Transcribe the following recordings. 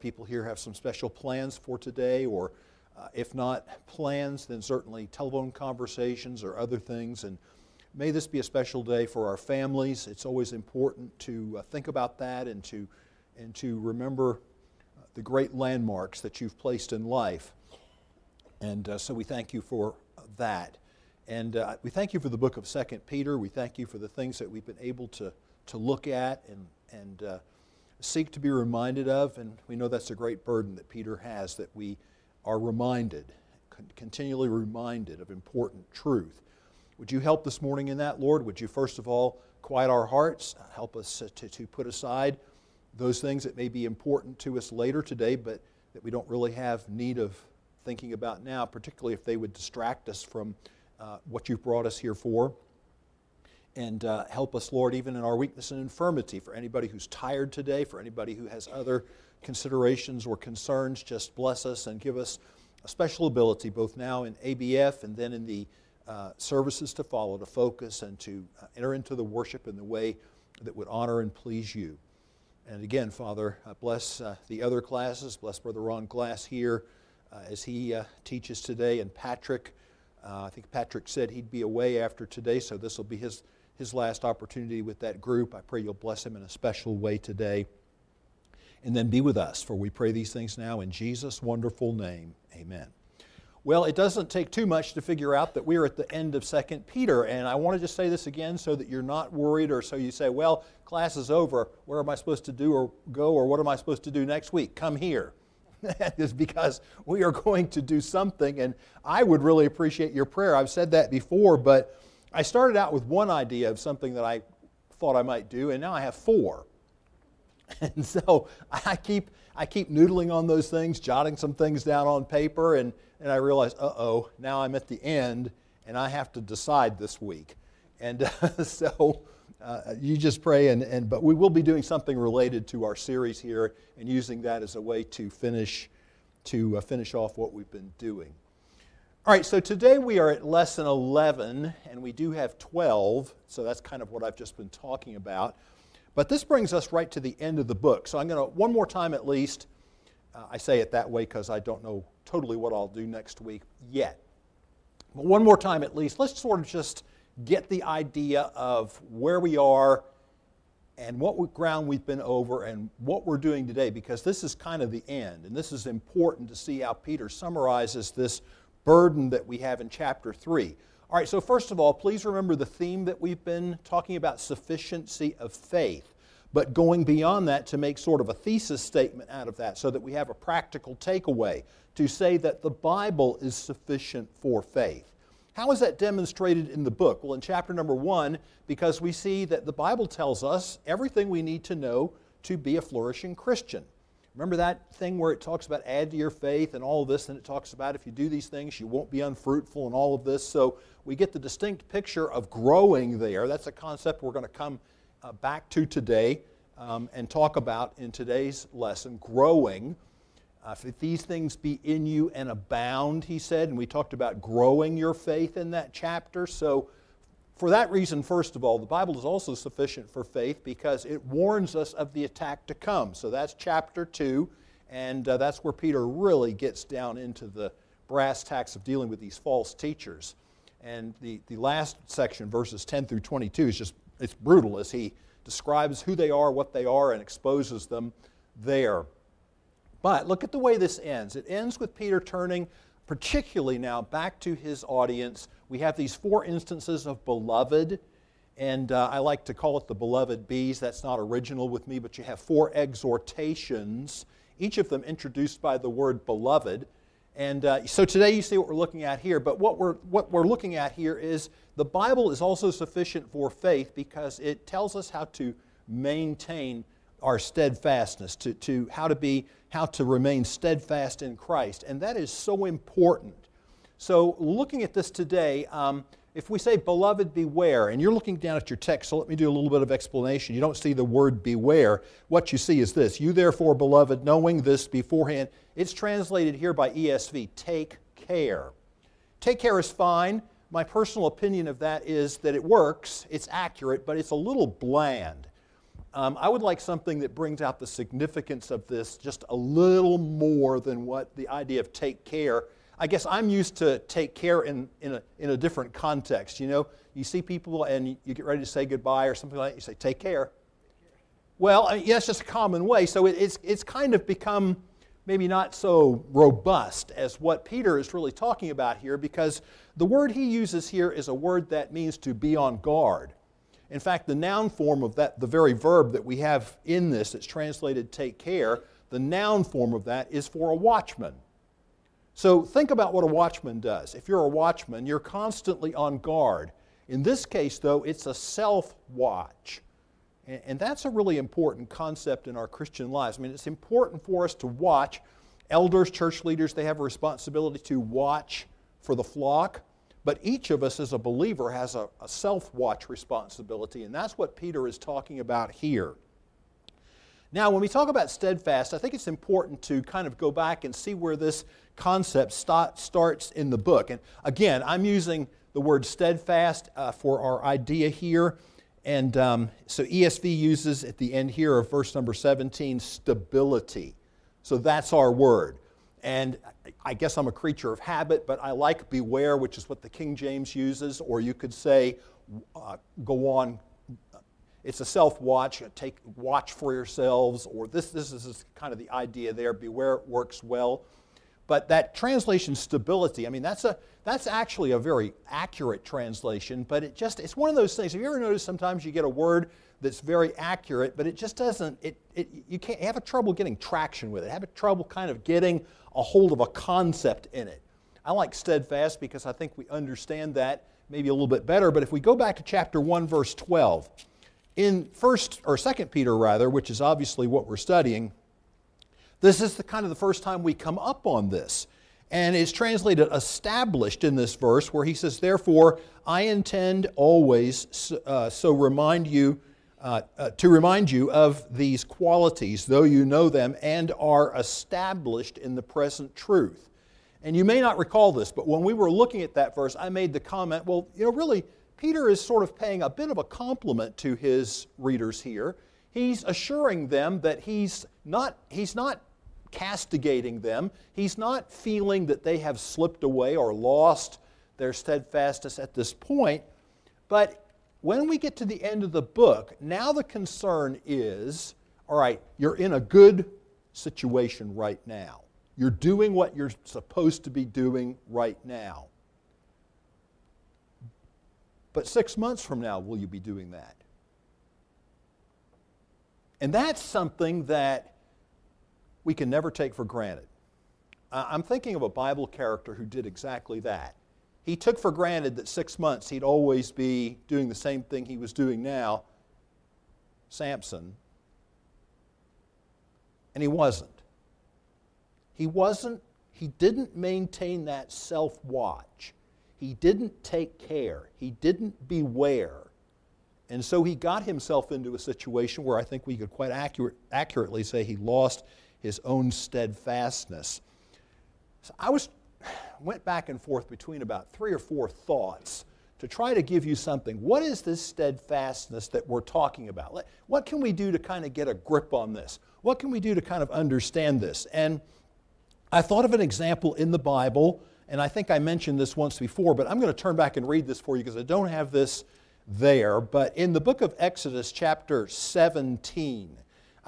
people here have some special plans for today, or uh, if not plans, then certainly telephone conversations or other things. And may this be a special day for our families. It's always important to uh, think about that and to, and to remember uh, the great landmarks that you've placed in life. And uh, so we thank you for that. And uh, we thank you for the book of Second Peter. We thank you for the things that we've been able to, to look at and, and seek to be reminded of. And we know that's a great burden that Peter has, that we are reminded, continually reminded of important truth. Would you help this morning in that, Lord? Would you first of all quiet our hearts, help us to, to put aside those things that may be important to us later today, but that we don't really have need of thinking about now, particularly if they would distract us from uh, what you've brought us here for. And uh, help us, Lord, even in our weakness and infirmity. For anybody who's tired today, for anybody who has other considerations or concerns, just bless us and give us a special ability, both now in ABF and then in the uh, services to follow, to focus and to uh, enter into the worship in the way that would honor and please you. And again, Father, uh, bless uh, the other classes. Bless Brother Ron Glass here uh, as he teaches today, and Patrick. I think Patrick said he'd be away after today, so this will be his, his last opportunity with that group. I pray you'll bless him in a special way today and then be with us. For we pray these things now in Jesus' wonderful name. Amen. Well, it doesn't take too much to figure out that we're at the end of 2 Peter. And I want to just say this again so that you're not worried or so you say, well, class is over. Where am I supposed to do or go or what am I supposed to do next week? Come here. is because we are going to do something. And I would really appreciate your prayer. I've said that before, but I started out with one idea of something that I thought I might do, and now I have four. And so I keep, I keep noodling on those things, jotting some things down on paper, and, and I realize, uh oh, now I'm at the end and I have to decide this week. And uh, so uh, you just pray, and, and, but we will be doing something related to our series here and using that as a way to finish, to uh, finish off what we've been doing. All right, so today we are at lesson 11, and we do have 12, so that's kind of what I've just been talking about. But this brings us right to the end of the book. So I'm going to, one more time at least, uh, I say it that way because I don't know totally what I'll do next week yet. But one more time at least, let's sort of just get the idea of where we are and what ground we've been over and what we're doing today because this is kind of the end. And this is important to see how Peter summarizes this burden that we have in chapter 3. All right, so first of all, please remember the theme that we've been talking about sufficiency of faith, but going beyond that to make sort of a thesis statement out of that so that we have a practical takeaway to say that the Bible is sufficient for faith. How is that demonstrated in the book? Well, in chapter number one, because we see that the Bible tells us everything we need to know to be a flourishing Christian. Remember that thing where it talks about add to your faith and all of this, and it talks about if you do these things, you won't be unfruitful and all of this. So we get the distinct picture of growing there. That's a concept we're going to come uh, back to today um, and talk about in today's lesson growing. Uh, if these things be in you and abound, he said, and we talked about growing your faith in that chapter. So for that reason, first of all, the Bible is also sufficient for faith because it warns us of the attack to come. So that's chapter 2, and uh, that's where Peter really gets down into the brass tacks of dealing with these false teachers. And the, the last section, verses 10 through 22, is just it's brutal as he describes who they are, what they are, and exposes them there. But look at the way this ends. It ends with Peter turning particularly now back to his audience. We have these four instances of beloved, and uh, I like to call it the beloved bees. That's not original with me, but you have four exhortations, each of them introduced by the word beloved. And uh, so today you see what we're looking at here, but what we're, what we're looking at here is the Bible is also sufficient for faith because it tells us how to maintain our steadfastness, to, to how to be, how to remain steadfast in Christ. And that is so important. So looking at this today, um, if we say, Beloved, beware, and you're looking down at your text, so let me do a little bit of explanation. You don't see the word beware. What you see is this You therefore, beloved, knowing this beforehand, it's translated here by ESV, take care. Take care is fine. My personal opinion of that is that it works, it's accurate, but it's a little bland. Um, I would like something that brings out the significance of this just a little more than what the idea of take care. I guess I'm used to take care in, in, a, in a different context. You know, you see people and you get ready to say goodbye or something like that, you say, take care. Well, I mean, yeah, it's just a common way. So it, it's, it's kind of become maybe not so robust as what Peter is really talking about here because the word he uses here is a word that means to be on guard. In fact, the noun form of that, the very verb that we have in this that's translated take care, the noun form of that is for a watchman. So think about what a watchman does. If you're a watchman, you're constantly on guard. In this case, though, it's a self watch. And that's a really important concept in our Christian lives. I mean, it's important for us to watch. Elders, church leaders, they have a responsibility to watch for the flock. But each of us as a believer has a, a self watch responsibility, and that's what Peter is talking about here. Now, when we talk about steadfast, I think it's important to kind of go back and see where this concept start, starts in the book. And again, I'm using the word steadfast uh, for our idea here. And um, so ESV uses at the end here of verse number 17 stability. So that's our word. And I guess I'm a creature of habit, but I like beware, which is what the King James uses, or you could say uh, go on. It's a self watch, take watch for yourselves, or this, this is kind of the idea there. Beware it works well. But that translation stability, I mean, that's, a, that's actually a very accurate translation, but it just, it's one of those things. Have you ever noticed sometimes you get a word that's very accurate, but it just doesn't, it, it, you can't have a trouble getting traction with it, have a trouble kind of getting a hold of a concept in it. I like steadfast because I think we understand that maybe a little bit better, but if we go back to chapter 1, verse 12, in first or second Peter rather, which is obviously what we're studying, this is the kind of the first time we come up on this. And it's translated established in this verse where he says, Therefore, I intend always uh, so remind you, uh, uh, to remind you of these qualities, though you know them and are established in the present truth. And you may not recall this, but when we were looking at that verse, I made the comment, well, you know, really, Peter is sort of paying a bit of a compliment to his readers here. He's assuring them that he's not, he's not castigating them. He's not feeling that they have slipped away or lost their steadfastness at this point. But when we get to the end of the book, now the concern is all right, you're in a good situation right now. You're doing what you're supposed to be doing right now. But six months from now, will you be doing that? And that's something that we can never take for granted. I'm thinking of a Bible character who did exactly that. He took for granted that six months he'd always be doing the same thing he was doing now, Samson, and he wasn't. He wasn't, he didn't maintain that self watch. He didn't take care. He didn't beware. And so he got himself into a situation where I think we could quite accurate, accurately say he lost his own steadfastness. So I was, went back and forth between about three or four thoughts to try to give you something. What is this steadfastness that we're talking about? What can we do to kind of get a grip on this? What can we do to kind of understand this? And I thought of an example in the Bible, and I think I mentioned this once before, but I'm going to turn back and read this for you because I don't have this there. But in the book of Exodus, chapter 17,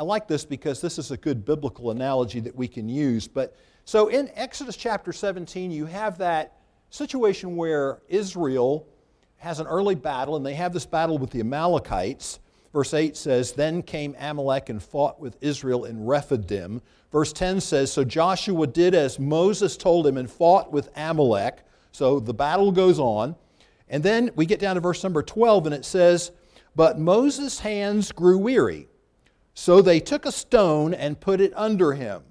I like this because this is a good biblical analogy that we can use. But so in Exodus chapter 17, you have that situation where Israel has an early battle, and they have this battle with the Amalekites. Verse 8 says, Then came Amalek and fought with Israel in Rephidim. Verse 10 says, So Joshua did as Moses told him and fought with Amalek. So the battle goes on. And then we get down to verse number 12, and it says, But Moses' hands grew weary. So they took a stone and put it under him.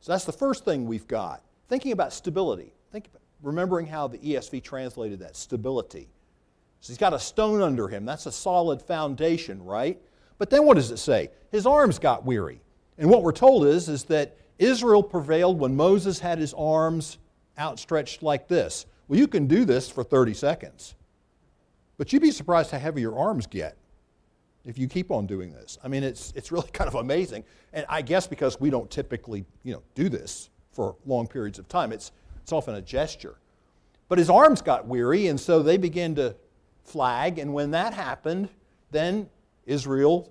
So that's the first thing we've got. Thinking about stability. Think about, remembering how the ESV translated that stability. So he's got a stone under him. That's a solid foundation, right? But then what does it say? His arms got weary. And what we're told is, is that Israel prevailed when Moses had his arms outstretched like this. Well, you can do this for 30 seconds. But you'd be surprised how heavy your arms get. If you keep on doing this. I mean, it's, it's really kind of amazing. And I guess because we don't typically, you know, do this for long periods of time, it's, it's often a gesture. But his arms got weary, and so they began to flag. And when that happened, then Israel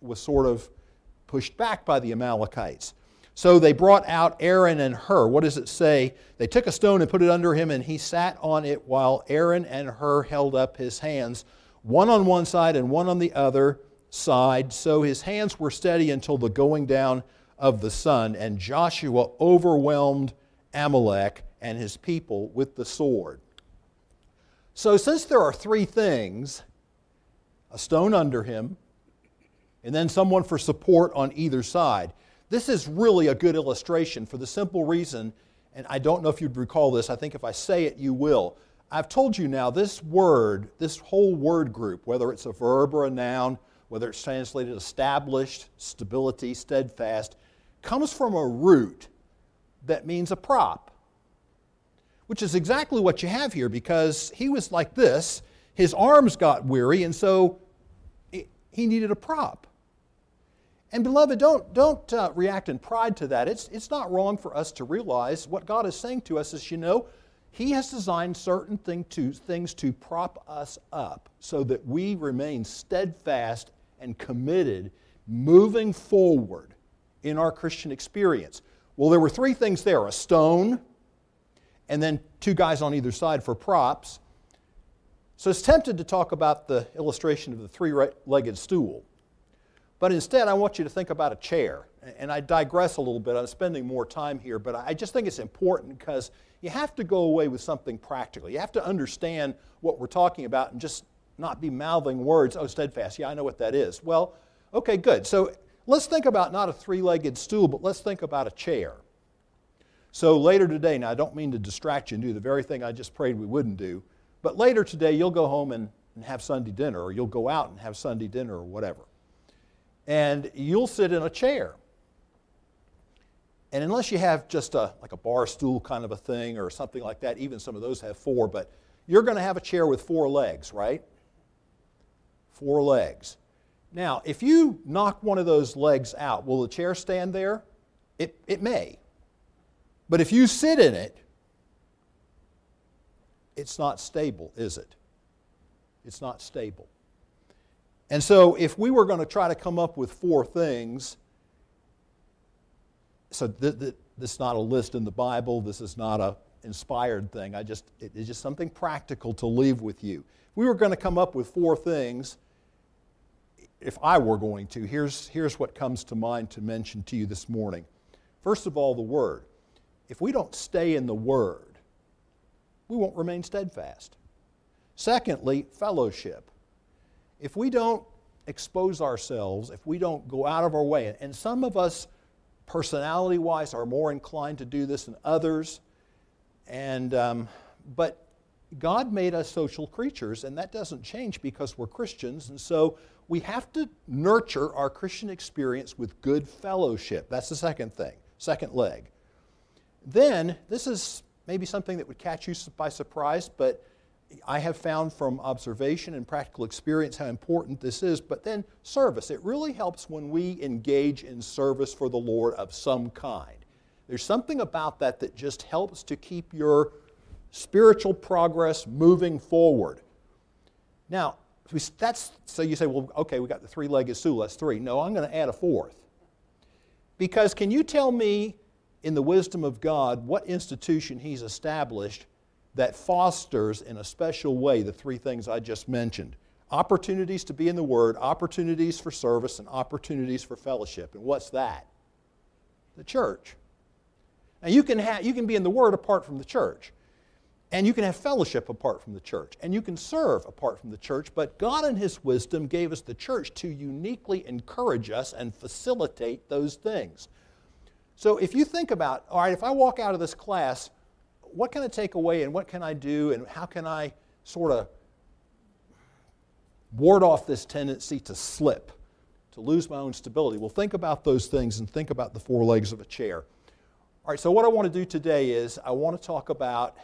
was sort of pushed back by the Amalekites. So they brought out Aaron and Hur. What does it say? They took a stone and put it under him, and he sat on it while Aaron and Hur held up his hands, one on one side and one on the other side. So his hands were steady until the going down of the sun, and Joshua overwhelmed Amalek and his people with the sword. So, since there are three things a stone under him, and then someone for support on either side, this is really a good illustration for the simple reason, and I don't know if you'd recall this, I think if I say it, you will. I've told you now, this word, this whole word group, whether it's a verb or a noun, whether it's translated established, stability, steadfast, comes from a root that means a prop, which is exactly what you have here because he was like this. His arms got weary, and so he needed a prop. And beloved, don't, don't uh, react in pride to that. It's, it's not wrong for us to realize what God is saying to us is, you know, He has designed certain thing to, things to prop us up so that we remain steadfast and committed moving forward in our Christian experience. Well, there were three things there a stone, and then two guys on either side for props. So it's tempted to talk about the illustration of the three legged stool. But instead, I want you to think about a chair. And I digress a little bit. I'm spending more time here, but I just think it's important because you have to go away with something practical. You have to understand what we're talking about and just not be mouthing words, oh, steadfast. Yeah, I know what that is. Well, okay, good. So let's think about not a three legged stool, but let's think about a chair. So later today, now I don't mean to distract you and do the very thing I just prayed we wouldn't do, but later today you'll go home and, and have Sunday dinner, or you'll go out and have Sunday dinner, or whatever and you'll sit in a chair. And unless you have just a, like a bar stool kind of a thing or something like that, even some of those have four, but you're going to have a chair with four legs, right? Four legs. Now, if you knock one of those legs out, will the chair stand there? It, it may. But if you sit in it, it's not stable, is it? It's not stable. And so, if we were going to try to come up with four things, so th- th- this is not a list in the Bible, this is not a inspired thing. I just it's just something practical to leave with you. If we were going to come up with four things, if I were going to, here's, here's what comes to mind to mention to you this morning. First of all, the Word. If we don't stay in the Word, we won't remain steadfast. Secondly, fellowship if we don't expose ourselves, if we don't go out of our way, and some of us, personality wise, are more inclined to do this than others, and, um, but God made us social creatures, and that doesn't change because we're Christians, and so we have to nurture our Christian experience with good fellowship. That's the second thing, second leg. Then, this is maybe something that would catch you by surprise, but I have found from observation and practical experience how important this is, but then service. It really helps when we engage in service for the Lord of some kind. There's something about that that just helps to keep your spiritual progress moving forward. Now, that's so you say, well, okay, we got the three legged stool, that's three. No, I'm going to add a fourth. Because can you tell me, in the wisdom of God, what institution He's established that fosters in a special way the three things I just mentioned opportunities to be in the Word, opportunities for service, and opportunities for fellowship. And what's that? The church. Now, you can, have, you can be in the Word apart from the church, and you can have fellowship apart from the church, and you can serve apart from the church, but God, in His wisdom, gave us the church to uniquely encourage us and facilitate those things. So, if you think about, all right, if I walk out of this class, what can I take away and what can I do and how can I sort of ward off this tendency to slip, to lose my own stability? Well, think about those things and think about the four legs of a chair. All right, so what I want to do today is I want to talk about,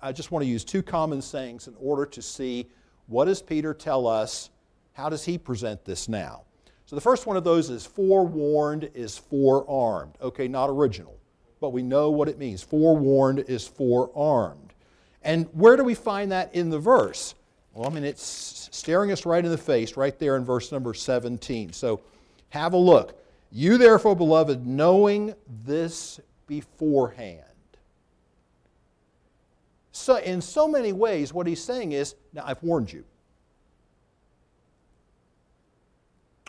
I just want to use two common sayings in order to see what does Peter tell us how does he present this now? So the first one of those is forewarned is forearmed. Okay, not original, but we know what it means. Forewarned is forearmed. And where do we find that in the verse? Well, I mean, it's staring us right in the face right there in verse number 17. So have a look. You, therefore, beloved, knowing this beforehand. So, in so many ways, what he's saying is, now I've warned you.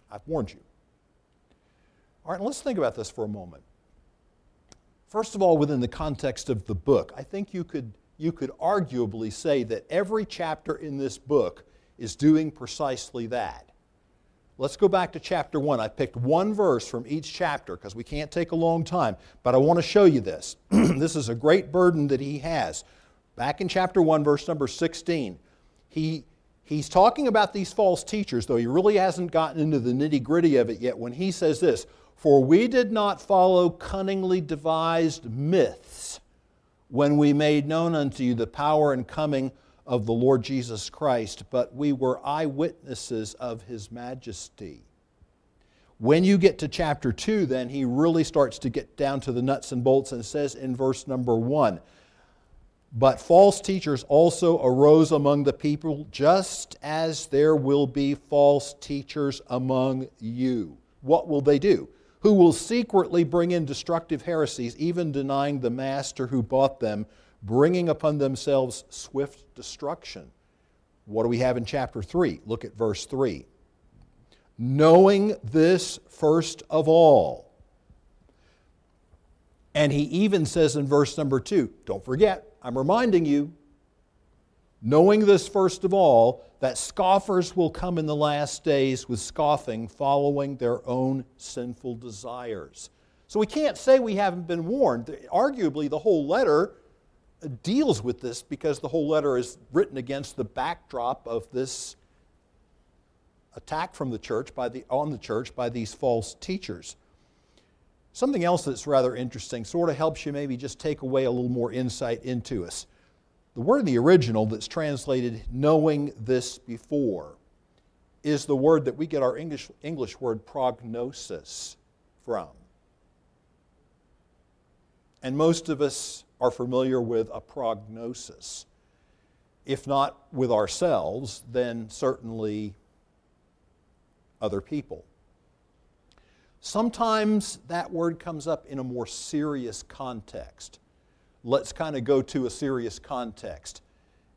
I've warned you. All right, let's think about this for a moment. First of all, within the context of the book, I think you could, you could arguably say that every chapter in this book is doing precisely that. Let's go back to chapter 1. I picked one verse from each chapter because we can't take a long time, but I want to show you this. this is a great burden that he has. Back in chapter 1, verse number 16, he, he's talking about these false teachers, though he really hasn't gotten into the nitty gritty of it yet, when he says this For we did not follow cunningly devised myths when we made known unto you the power and coming of the Lord Jesus Christ, but we were eyewitnesses of his majesty. When you get to chapter 2, then he really starts to get down to the nuts and bolts and says in verse number 1 But false teachers also arose among the people, just as there will be false teachers among you. What will they do? Who will secretly bring in destructive heresies, even denying the master who bought them bringing upon themselves swift destruction. What do we have in chapter 3? Look at verse 3. Knowing this first of all. And he even says in verse number 2, don't forget, I'm reminding you, knowing this first of all, that scoffers will come in the last days with scoffing, following their own sinful desires. So we can't say we haven't been warned. Arguably, the whole letter deals with this because the whole letter is written against the backdrop of this attack from the church by the, on the church by these false teachers. Something else that's rather interesting, sort of helps you maybe just take away a little more insight into us. The word in the original that's translated knowing this before is the word that we get our English, English word prognosis from. And most of us are familiar with a prognosis. If not with ourselves, then certainly other people. Sometimes that word comes up in a more serious context. Let's kind of go to a serious context.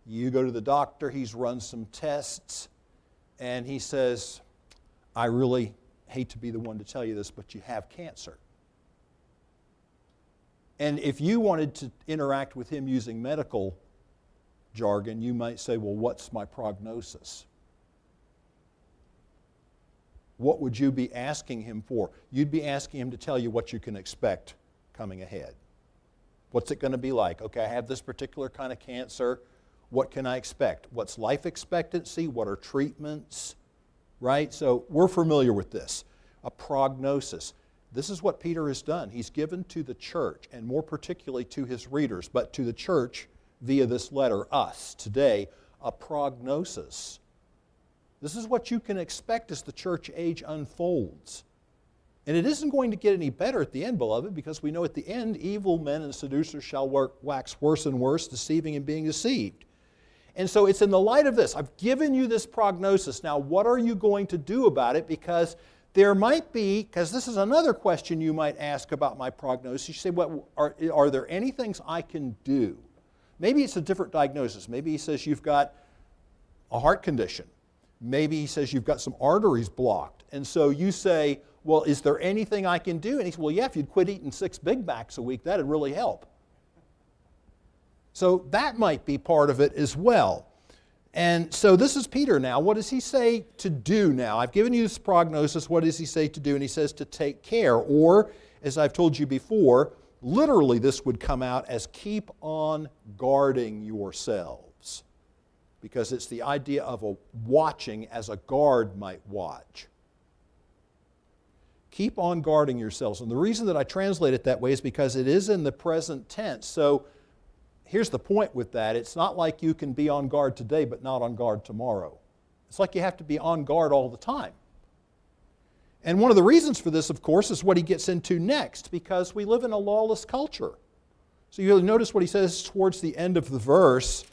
You go to the doctor, he's run some tests, and he says, I really hate to be the one to tell you this, but you have cancer. And if you wanted to interact with him using medical jargon, you might say, Well, what's my prognosis? What would you be asking him for? You'd be asking him to tell you what you can expect coming ahead. What's it going to be like? Okay, I have this particular kind of cancer. What can I expect? What's life expectancy? What are treatments? Right? So we're familiar with this. A prognosis. This is what Peter has done. He's given to the church, and more particularly to his readers, but to the church via this letter, us, today, a prognosis. This is what you can expect as the church age unfolds. And it isn't going to get any better at the end, beloved, because we know at the end, evil men and seducers shall work, wax worse and worse, deceiving and being deceived. And so it's in the light of this. I've given you this prognosis. Now, what are you going to do about it? Because there might be, because this is another question you might ask about my prognosis. You say, what, are, are there any things I can do? Maybe it's a different diagnosis. Maybe he says you've got a heart condition. Maybe he says you've got some arteries blocked. And so you say, well, is there anything I can do? And he said, well, yeah, if you'd quit eating six Big Macs a week, that'd really help. So that might be part of it as well. And so this is Peter now. What does he say to do now? I've given you this prognosis. What does he say to do? And he says to take care. Or, as I've told you before, literally this would come out as keep on guarding yourselves. Because it's the idea of a watching as a guard might watch. Keep on guarding yourselves. And the reason that I translate it that way is because it is in the present tense. So here's the point with that it's not like you can be on guard today but not on guard tomorrow. It's like you have to be on guard all the time. And one of the reasons for this, of course, is what he gets into next, because we live in a lawless culture. So you'll notice what he says towards the end of the verse.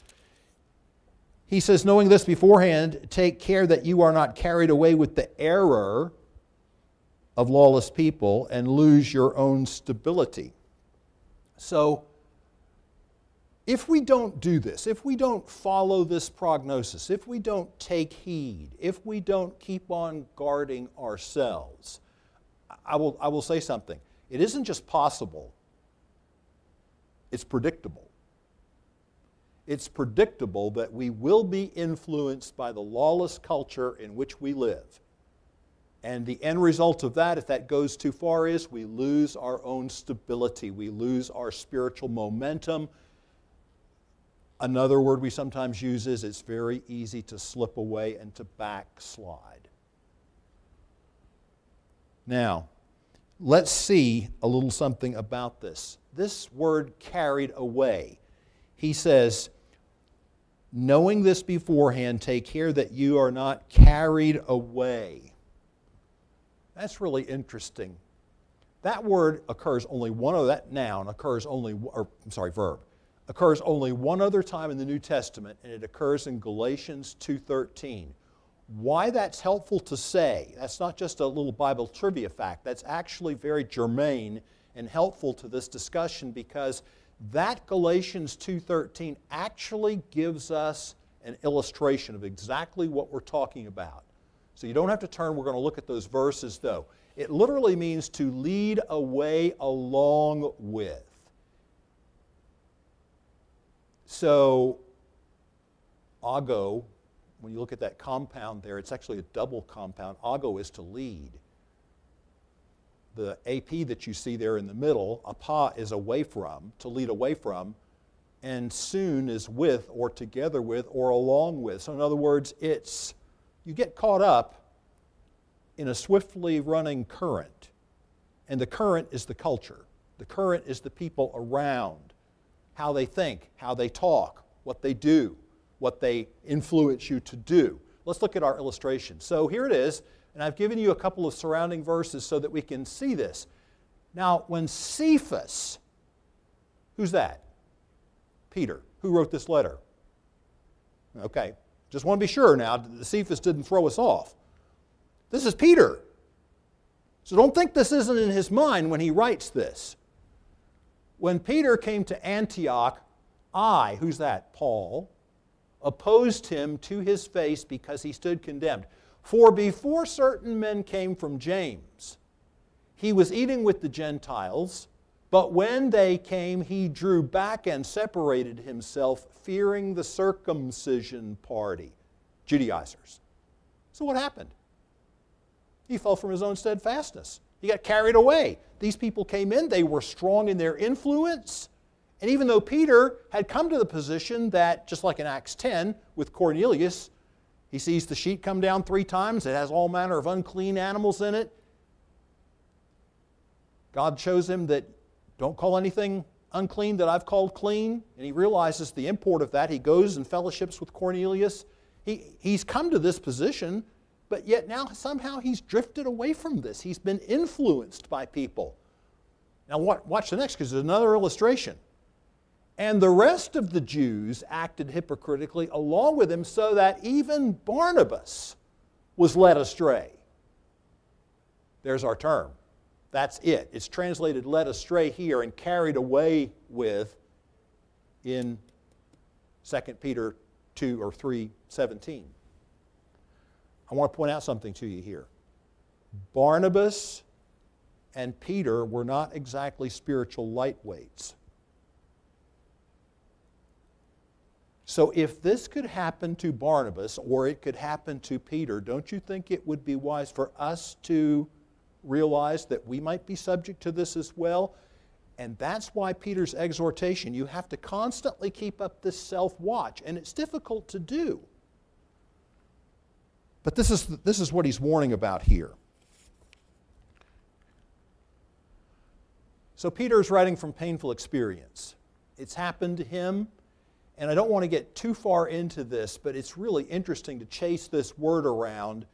He says, Knowing this beforehand, take care that you are not carried away with the error of lawless people and lose your own stability. So, if we don't do this, if we don't follow this prognosis, if we don't take heed, if we don't keep on guarding ourselves, I will, I will say something. It isn't just possible, it's predictable. It's predictable that we will be influenced by the lawless culture in which we live. And the end result of that, if that goes too far, is we lose our own stability. We lose our spiritual momentum. Another word we sometimes use is it's very easy to slip away and to backslide. Now, let's see a little something about this. This word carried away. He says, knowing this beforehand, take care that you are not carried away. That's really interesting. That word occurs only one of that noun occurs only, or I'm sorry, verb occurs only one other time in the New Testament, and it occurs in Galatians 2:13. Why that's helpful to say, that's not just a little Bible trivia fact, that's actually very germane and helpful to this discussion because that Galatians 2:13 actually gives us an illustration of exactly what we're talking about. So you don't have to turn, we're going to look at those verses though. It literally means to lead away along with. So, ago, when you look at that compound there, it's actually a double compound. Ago is to lead. The AP that you see there in the middle, apa is away from, to lead away from, and soon is with or together with or along with. So, in other words, it's you get caught up in a swiftly running current, and the current is the culture. The current is the people around, how they think, how they talk, what they do, what they influence you to do. Let's look at our illustration. So here it is, and I've given you a couple of surrounding verses so that we can see this. Now, when Cephas, who's that? Peter. Who wrote this letter? Okay, just want to be sure now, the Cephas didn't throw us off. This is Peter. So don't think this isn't in his mind when he writes this. When Peter came to Antioch, I, who's that? Paul, opposed him to his face because he stood condemned. For before certain men came from James, he was eating with the Gentiles but when they came, he drew back and separated himself, fearing the circumcision party, Judaizers. So what happened? He fell from his own steadfastness. He got carried away. These people came in, they were strong in their influence. And even though Peter had come to the position that, just like in Acts 10 with Cornelius, he sees the sheet come down three times, it has all manner of unclean animals in it. God shows him that don't call anything unclean that I've called clean. And he realizes the import of that. He goes and fellowships with Cornelius. He, he's come to this position, but yet now somehow he's drifted away from this. He's been influenced by people. Now, watch the next because there's another illustration. And the rest of the Jews acted hypocritically along with him, so that even Barnabas was led astray. There's our term. That's it. It's translated led astray here and carried away with in 2 Peter 2 or 3 17. I want to point out something to you here. Barnabas and Peter were not exactly spiritual lightweights. So, if this could happen to Barnabas or it could happen to Peter, don't you think it would be wise for us to realize that we might be subject to this as well. And that's why Peter's exhortation, you have to constantly keep up this self watch, and it's difficult to do. But this is, this is what he's warning about here. So Peter is writing from painful experience. It's happened to him. And I don't want to get too far into this, but it's really interesting to chase this word around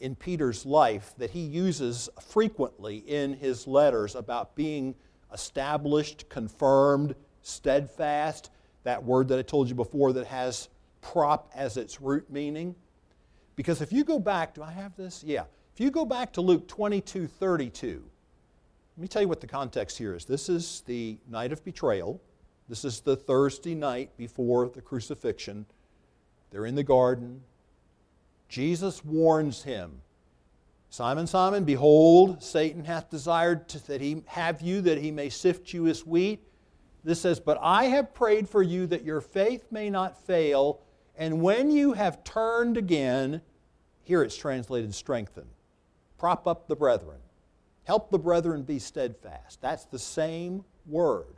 in Peter's life that he uses frequently in his letters about being established, confirmed, steadfast. That word that I told you before that has prop as its root meaning. Because if you go back, do I have this? Yeah. If you go back to Luke 22 32, let me tell you what the context here is. This is the night of betrayal. This is the Thursday night before the crucifixion. They're in the garden. Jesus warns him Simon, Simon, behold, Satan hath desired to, that he have you, that he may sift you as wheat. This says, But I have prayed for you that your faith may not fail, and when you have turned again, here it's translated strengthen. Prop up the brethren. Help the brethren be steadfast. That's the same word.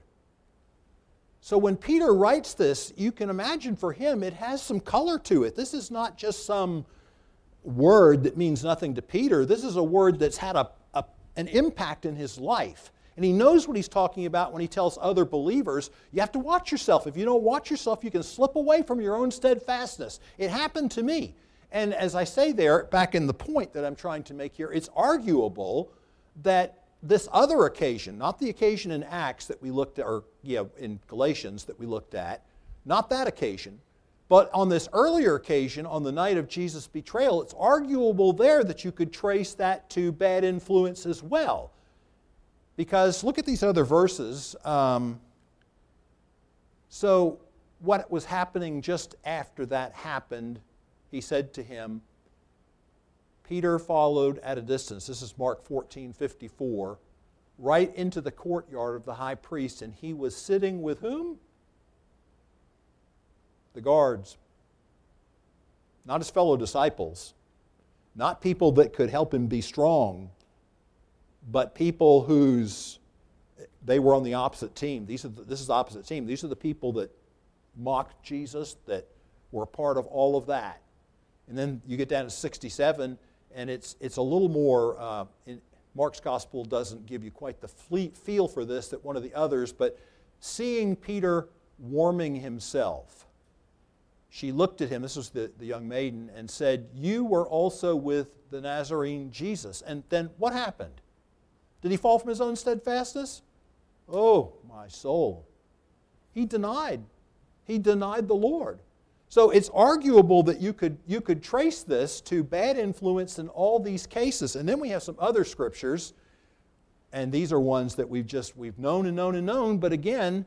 So when Peter writes this, you can imagine for him it has some color to it. This is not just some word that means nothing to Peter. This is a word that's had a, a, an impact in his life. And he knows what he's talking about when he tells other believers, you have to watch yourself. If you don't watch yourself, you can slip away from your own steadfastness. It happened to me. And as I say there, back in the point that I'm trying to make here, it's arguable that this other occasion, not the occasion in Acts that we looked at, or yeah, in Galatians that we looked at, not that occasion, but on this earlier occasion, on the night of Jesus' betrayal, it's arguable there that you could trace that to bad influence as well. Because look at these other verses. Um, so, what was happening just after that happened, he said to him, Peter followed at a distance. This is Mark 14 54, right into the courtyard of the high priest, and he was sitting with whom? The guards. Not his fellow disciples, not people that could help him be strong, but people whose they were on the opposite team. These are the, this is the opposite team. These are the people that mocked Jesus, that were part of all of that. And then you get down to 67, and it's, it's a little more, uh, in, Mark's gospel doesn't give you quite the feel for this that one of the others, but seeing Peter warming himself, she looked at him, this was the, the young maiden, and said, You were also with the Nazarene Jesus. And then what happened? Did he fall from his own steadfastness? Oh, my soul. He denied. He denied the Lord. So it's arguable that you could, you could trace this to bad influence in all these cases. And then we have some other scriptures, and these are ones that we've just we've known and known and known, but again,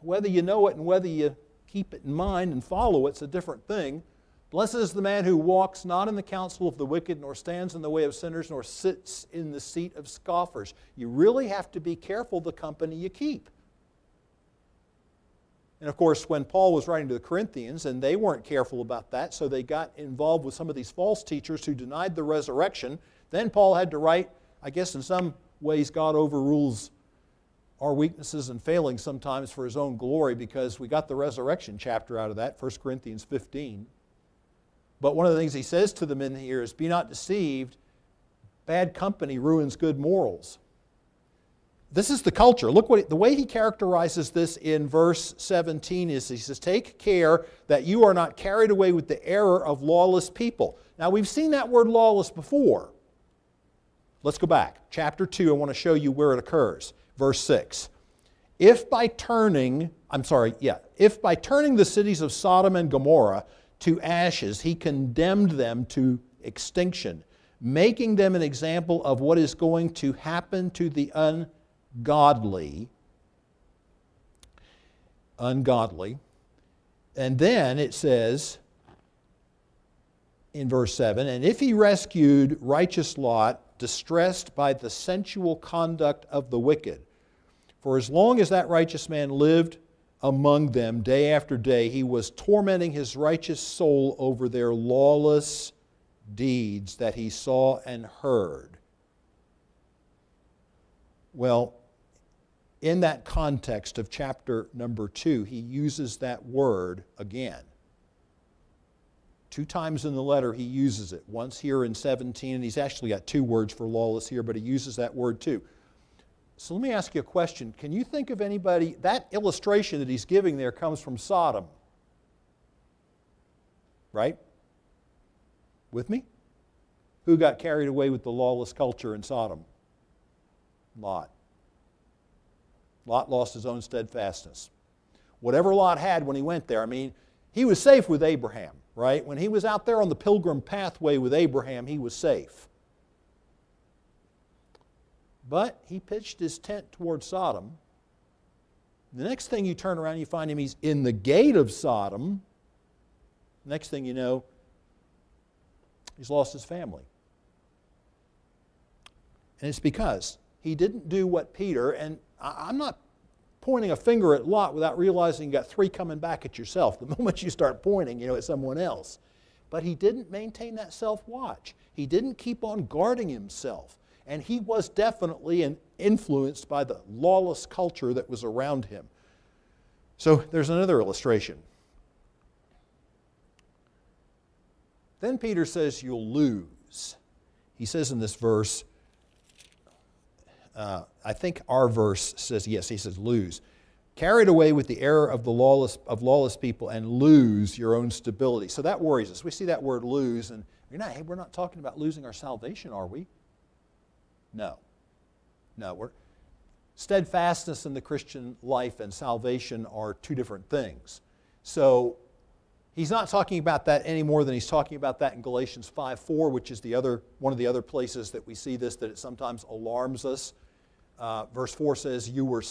whether you know it and whether you keep it in mind and follow it's a different thing. Blessed is the man who walks not in the counsel of the wicked, nor stands in the way of sinners, nor sits in the seat of scoffers. You really have to be careful the company you keep. And of course, when Paul was writing to the Corinthians, and they weren't careful about that, so they got involved with some of these false teachers who denied the resurrection, then Paul had to write, I guess in some ways, God overrules our weaknesses and failings sometimes for his own glory because we got the resurrection chapter out of that, 1 Corinthians 15. But one of the things he says to them in here is be not deceived, bad company ruins good morals. This is the culture. Look what the way he characterizes this in verse 17 is he says, Take care that you are not carried away with the error of lawless people. Now we've seen that word lawless before. Let's go back. Chapter 2, I want to show you where it occurs. Verse 6. If by turning, I'm sorry, yeah, if by turning the cities of Sodom and Gomorrah to ashes, he condemned them to extinction, making them an example of what is going to happen to the ungodly. ungodly. And then it says in verse 7 And if he rescued righteous Lot, distressed by the sensual conduct of the wicked, for as long as that righteous man lived among them day after day, he was tormenting his righteous soul over their lawless deeds that he saw and heard. Well, in that context of chapter number two, he uses that word again. Two times in the letter, he uses it. Once here in 17, and he's actually got two words for lawless here, but he uses that word too. So let me ask you a question. Can you think of anybody, that illustration that he's giving there comes from Sodom. right? With me? Who got carried away with the lawless culture in Sodom? Lot. Lot lost his own steadfastness. Whatever Lot had when he went there, I mean, he was safe with Abraham, right? When he was out there on the pilgrim pathway with Abraham, he was safe. But he pitched his tent toward Sodom. The next thing you turn around, you find him, he's in the gate of Sodom. Next thing you know, he's lost his family. And it's because he didn't do what Peter, and I'm not pointing a finger at Lot without realizing you got three coming back at yourself the moment you start pointing, you know, at someone else. But he didn't maintain that self watch. He didn't keep on guarding himself. And he was definitely influenced by the lawless culture that was around him. So there's another illustration. Then Peter says, You'll lose. He says in this verse, uh, I think our verse says, yes, he says, lose. Carried away with the error of the lawless, of lawless people and lose your own stability. So that worries us. We see that word lose, and not, hey, we're not talking about losing our salvation, are we? No. No. We're, steadfastness in the Christian life and salvation are two different things. So he's not talking about that any more than he's talking about that in Galatians 5 4, which is the other, one of the other places that we see this, that it sometimes alarms us. Uh, verse 4 says, You were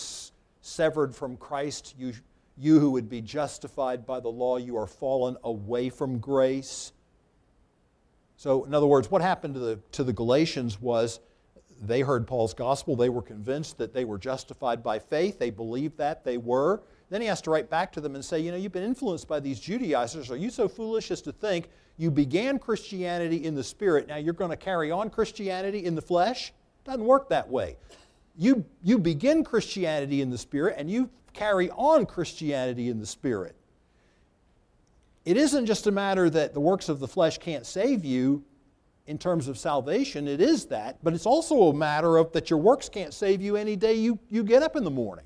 severed from Christ, you, you who would be justified by the law, you are fallen away from grace. So, in other words, what happened to the, to the Galatians was they heard Paul's gospel. They were convinced that they were justified by faith. They believed that they were. Then he has to write back to them and say, You know, you've been influenced by these Judaizers. Are you so foolish as to think you began Christianity in the spirit, now you're going to carry on Christianity in the flesh? Doesn't work that way you, you begin Christianity in the Spirit and you carry on Christianity in the Spirit. It isn't just a matter that the works of the flesh can't save you in terms of salvation, it is that, but it's also a matter of that your works can't save you any day you, you get up in the morning.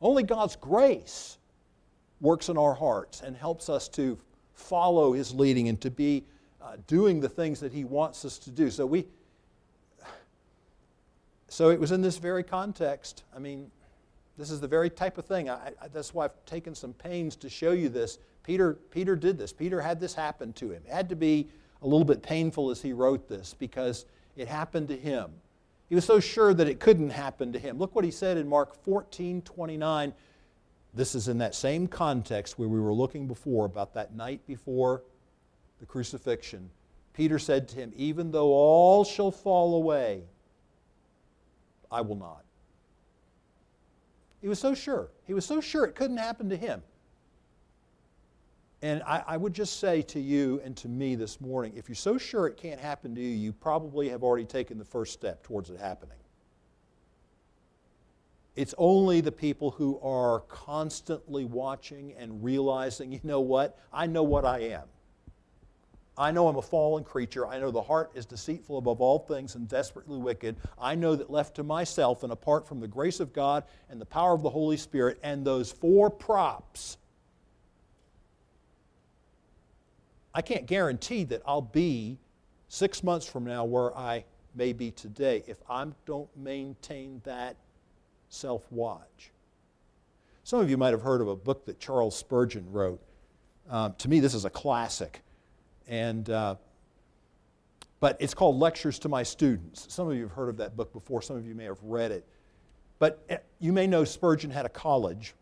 Only God's grace works in our hearts and helps us to follow His leading and to be uh, doing the things that He wants us to do. So we, so it was in this very context. I mean, this is the very type of thing. I, I, that's why I've taken some pains to show you this. Peter, Peter did this. Peter had this happen to him. It had to be a little bit painful as he wrote this because it happened to him. He was so sure that it couldn't happen to him. Look what he said in Mark 14 29. This is in that same context where we were looking before about that night before the crucifixion. Peter said to him, Even though all shall fall away, I will not. He was so sure. He was so sure it couldn't happen to him. And I, I, would just say to you and to me this morning if you're so sure it can't happen to you, you probably have already taken the first step towards it happening. It's only the people who are constantly watching and realizing, you know what, I know what I am. I know I'm a fallen creature. I know the heart is deceitful above all things and desperately wicked. I know that left to myself and apart from the grace of God and the power of the Holy Spirit and those four props, I can't guarantee that I'll be six months from now where I may be today if I don't maintain that self watch. Some of you might have heard of a book that Charles Spurgeon wrote. Um, to me, this is a classic. And, uh, but it's called Lectures to My Students. Some of you have heard of that book before, some of you may have read it. But eh, you may know Spurgeon had a college,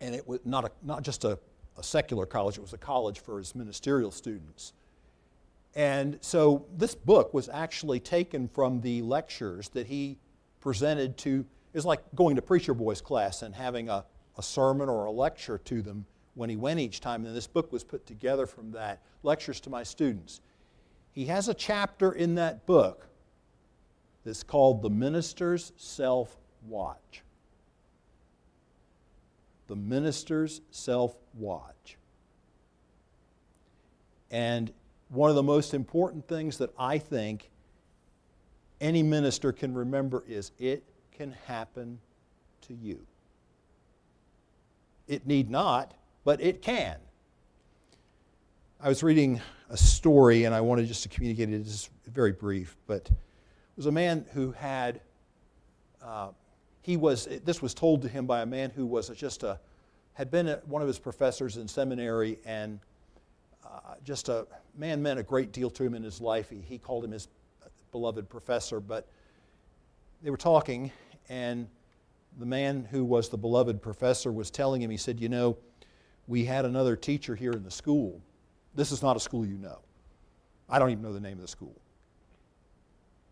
and it was not, a, not just a, a secular college, it was a college for his ministerial students. And so this book was actually taken from the lectures that he presented to, it's like going to Preacher Boys class and having a, a sermon or a lecture to them when he went each time, and this book was put together from that lectures to my students. He has a chapter in that book that's called The Minister's Self Watch. The Minister's Self Watch. And one of the most important things that I think any minister can remember is it can happen to you. It need not, but it can. I was reading a story and I wanted just to communicate it. It's very brief, but it was a man who had, uh, he was, this was told to him by a man who was just a, had been one of his professors in seminary and uh, just a man meant a great deal to him in his life. He, he called him his beloved professor, but they were talking, and the man who was the beloved professor was telling him, he said, You know, we had another teacher here in the school. This is not a school you know. I don't even know the name of the school.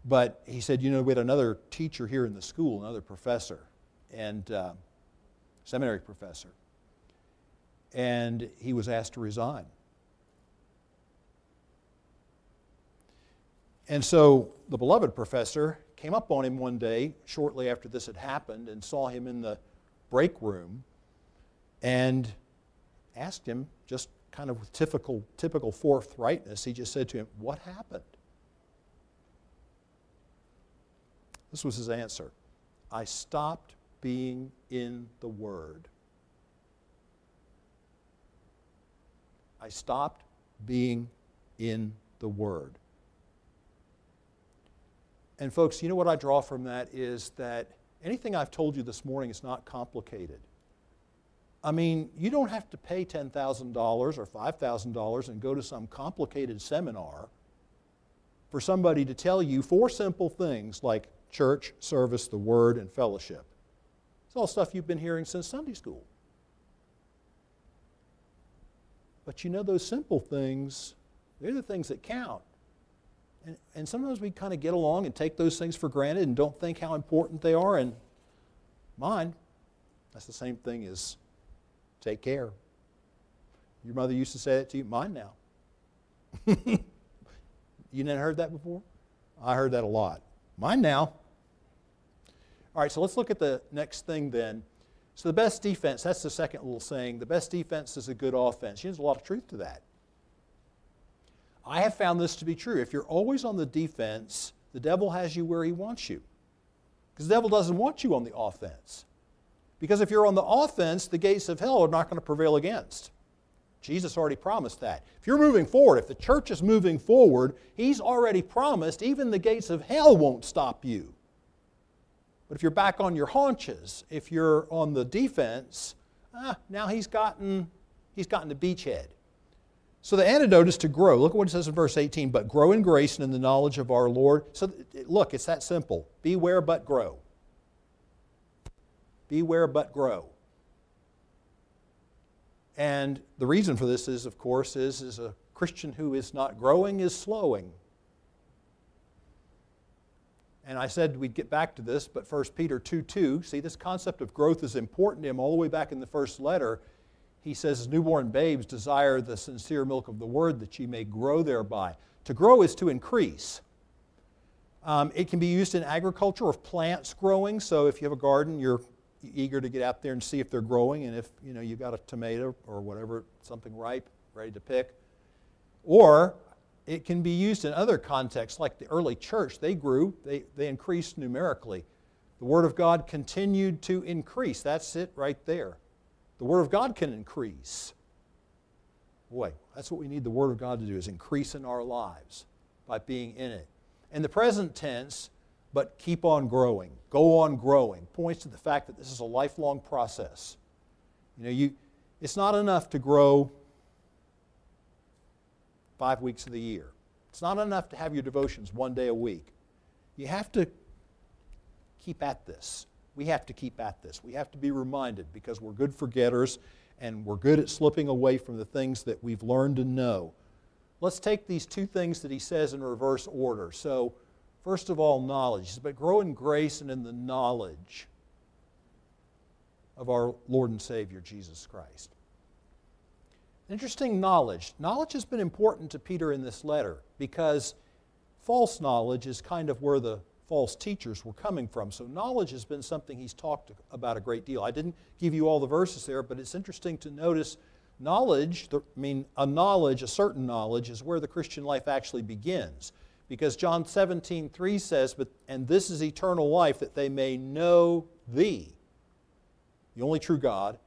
But he said, You know, we had another teacher here in the school, another professor, and uh, seminary professor. And he was asked to resign. And so the beloved professor came up on him one day shortly after this had happened and saw him in the break room and asked him, just kind of with typical, typical forthrightness, he just said to him, What happened? This was his answer I stopped being in the Word. I stopped being in the Word. And, folks, you know what I draw from that is that anything I've told you this morning is not complicated. I mean, you don't have to pay $10,000 or $5,000 and go to some complicated seminar for somebody to tell you four simple things like church, service, the word, and fellowship. It's all stuff you've been hearing since Sunday school. But you know, those simple things, they're the things that count. And, and sometimes we kind of get along and take those things for granted and don't think how important they are. And mine, that's the same thing as take care. Your mother used to say that to you. Mine now. you never heard that before? I heard that a lot. Mine now. All right, so let's look at the next thing then. So the best defense, that's the second little saying. The best defense is a good offense. There's a lot of truth to that. I have found this to be true. If you're always on the defense, the devil has you where he wants you. Because the devil doesn't want you on the offense. Because if you're on the offense, the gates of hell are not going to prevail against. Jesus already promised that. If you're moving forward, if the church is moving forward, he's already promised even the gates of hell won't stop you. But if you're back on your haunches, if you're on the defense, ah, now he's gotten, he's gotten the beachhead. So the antidote is to grow. Look at what it says in verse 18. But grow in grace and in the knowledge of our Lord. So look, it's that simple. Beware but grow. Beware but grow. And the reason for this is, of course, is, is a Christian who is not growing is slowing. And I said we'd get back to this, but 1 Peter 2 2, see, this concept of growth is important to him all the way back in the first letter he says, Newborn babes desire the sincere milk of the word that ye may grow thereby. To grow is to increase. Um, it can be used in agriculture of plants growing. So if you have a garden, you're eager to get out there and see if they're growing, and if you know you've got a tomato or whatever, something ripe, ready to pick. Or it can be used in other contexts, like the early church. They grew, they, they increased numerically. The Word of God continued to increase. That's it right there. The Word of God can increase. Boy, that's what we need the Word of God to do, is increase in our lives by being in it. In the present tense, but keep on growing, go on growing, points to the fact that this is a lifelong process. You know, you, it's not enough to grow five weeks of the year. It's not enough to have your devotions one day a week. You have to keep at this we have to keep at this. We have to be reminded because we're good forgetters and we're good at slipping away from the things that we've learned to know. Let's take these two things that he says in reverse order. So, first of all, knowledge. But grow in grace and in the knowledge of our Lord and Savior, Jesus Christ. Interesting knowledge. Knowledge has been important to Peter in this letter because false knowledge is kind of where the false teachers were coming from. So, knowledge has been something he's talked about a great deal. I didn't give you all the verses there, but it's interesting to notice knowledge, I mean, a knowledge, a certain knowledge, is where the Christian life actually begins. Because John 17, 3 says, but, And this is eternal life, that they may know thee, the only true God,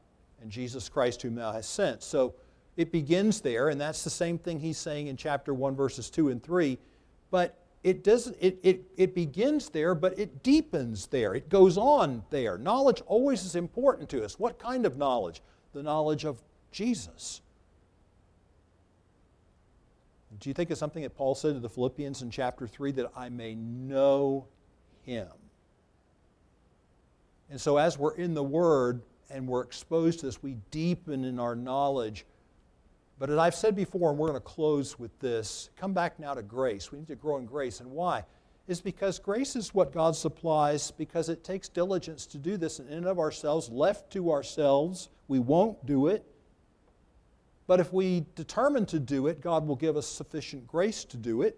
and Jesus Christ, whom thou hast sent. So, it begins there, and that's the same thing he's saying in chapter 1, verses 2 and 3. But it, doesn't, it, it, it begins there, but it deepens there. It goes on there. Knowledge always is important to us. What kind of knowledge? The knowledge of Jesus. Do you think of something that Paul said to the Philippians in chapter 3 that I may know him? And so, as we're in the Word and we're exposed to this, we deepen in our knowledge. But as I've said before, and we're going to close with this, come back now to grace. We need to grow in grace. And why? Is because grace is what God supplies, because it takes diligence to do this And in and of ourselves. Left to ourselves, we won't do it. But if we determine to do it, God will give us sufficient grace to do it.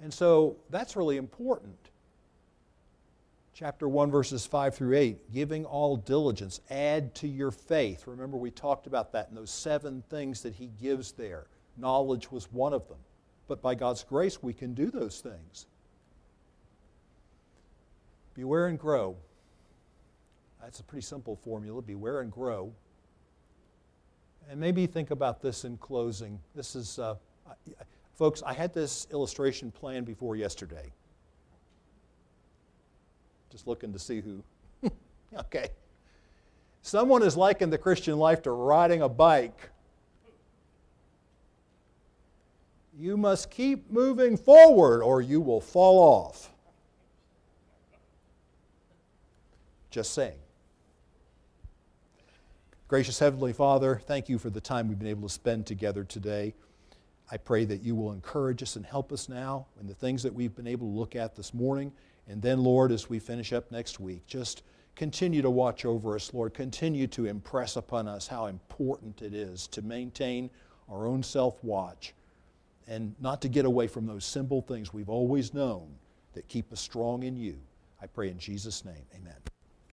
And so that's really important. Chapter 1, verses 5 through 8 giving all diligence, add to your faith. Remember, we talked about that in those seven things that he gives there. Knowledge was one of them. But by God's grace, we can do those things. Beware and grow. That's a pretty simple formula. Beware and grow. And maybe think about this in closing. This is, uh, folks, I had this illustration planned before yesterday. Just looking to see who. okay. Someone is likened the Christian life to riding a bike. You must keep moving forward or you will fall off. Just saying. Gracious Heavenly Father, thank you for the time we've been able to spend together today. I pray that you will encourage us and help us now in the things that we've been able to look at this morning. And then, Lord, as we finish up next week, just continue to watch over us, Lord. Continue to impress upon us how important it is to maintain our own self watch and not to get away from those simple things we've always known that keep us strong in you. I pray in Jesus' name, amen.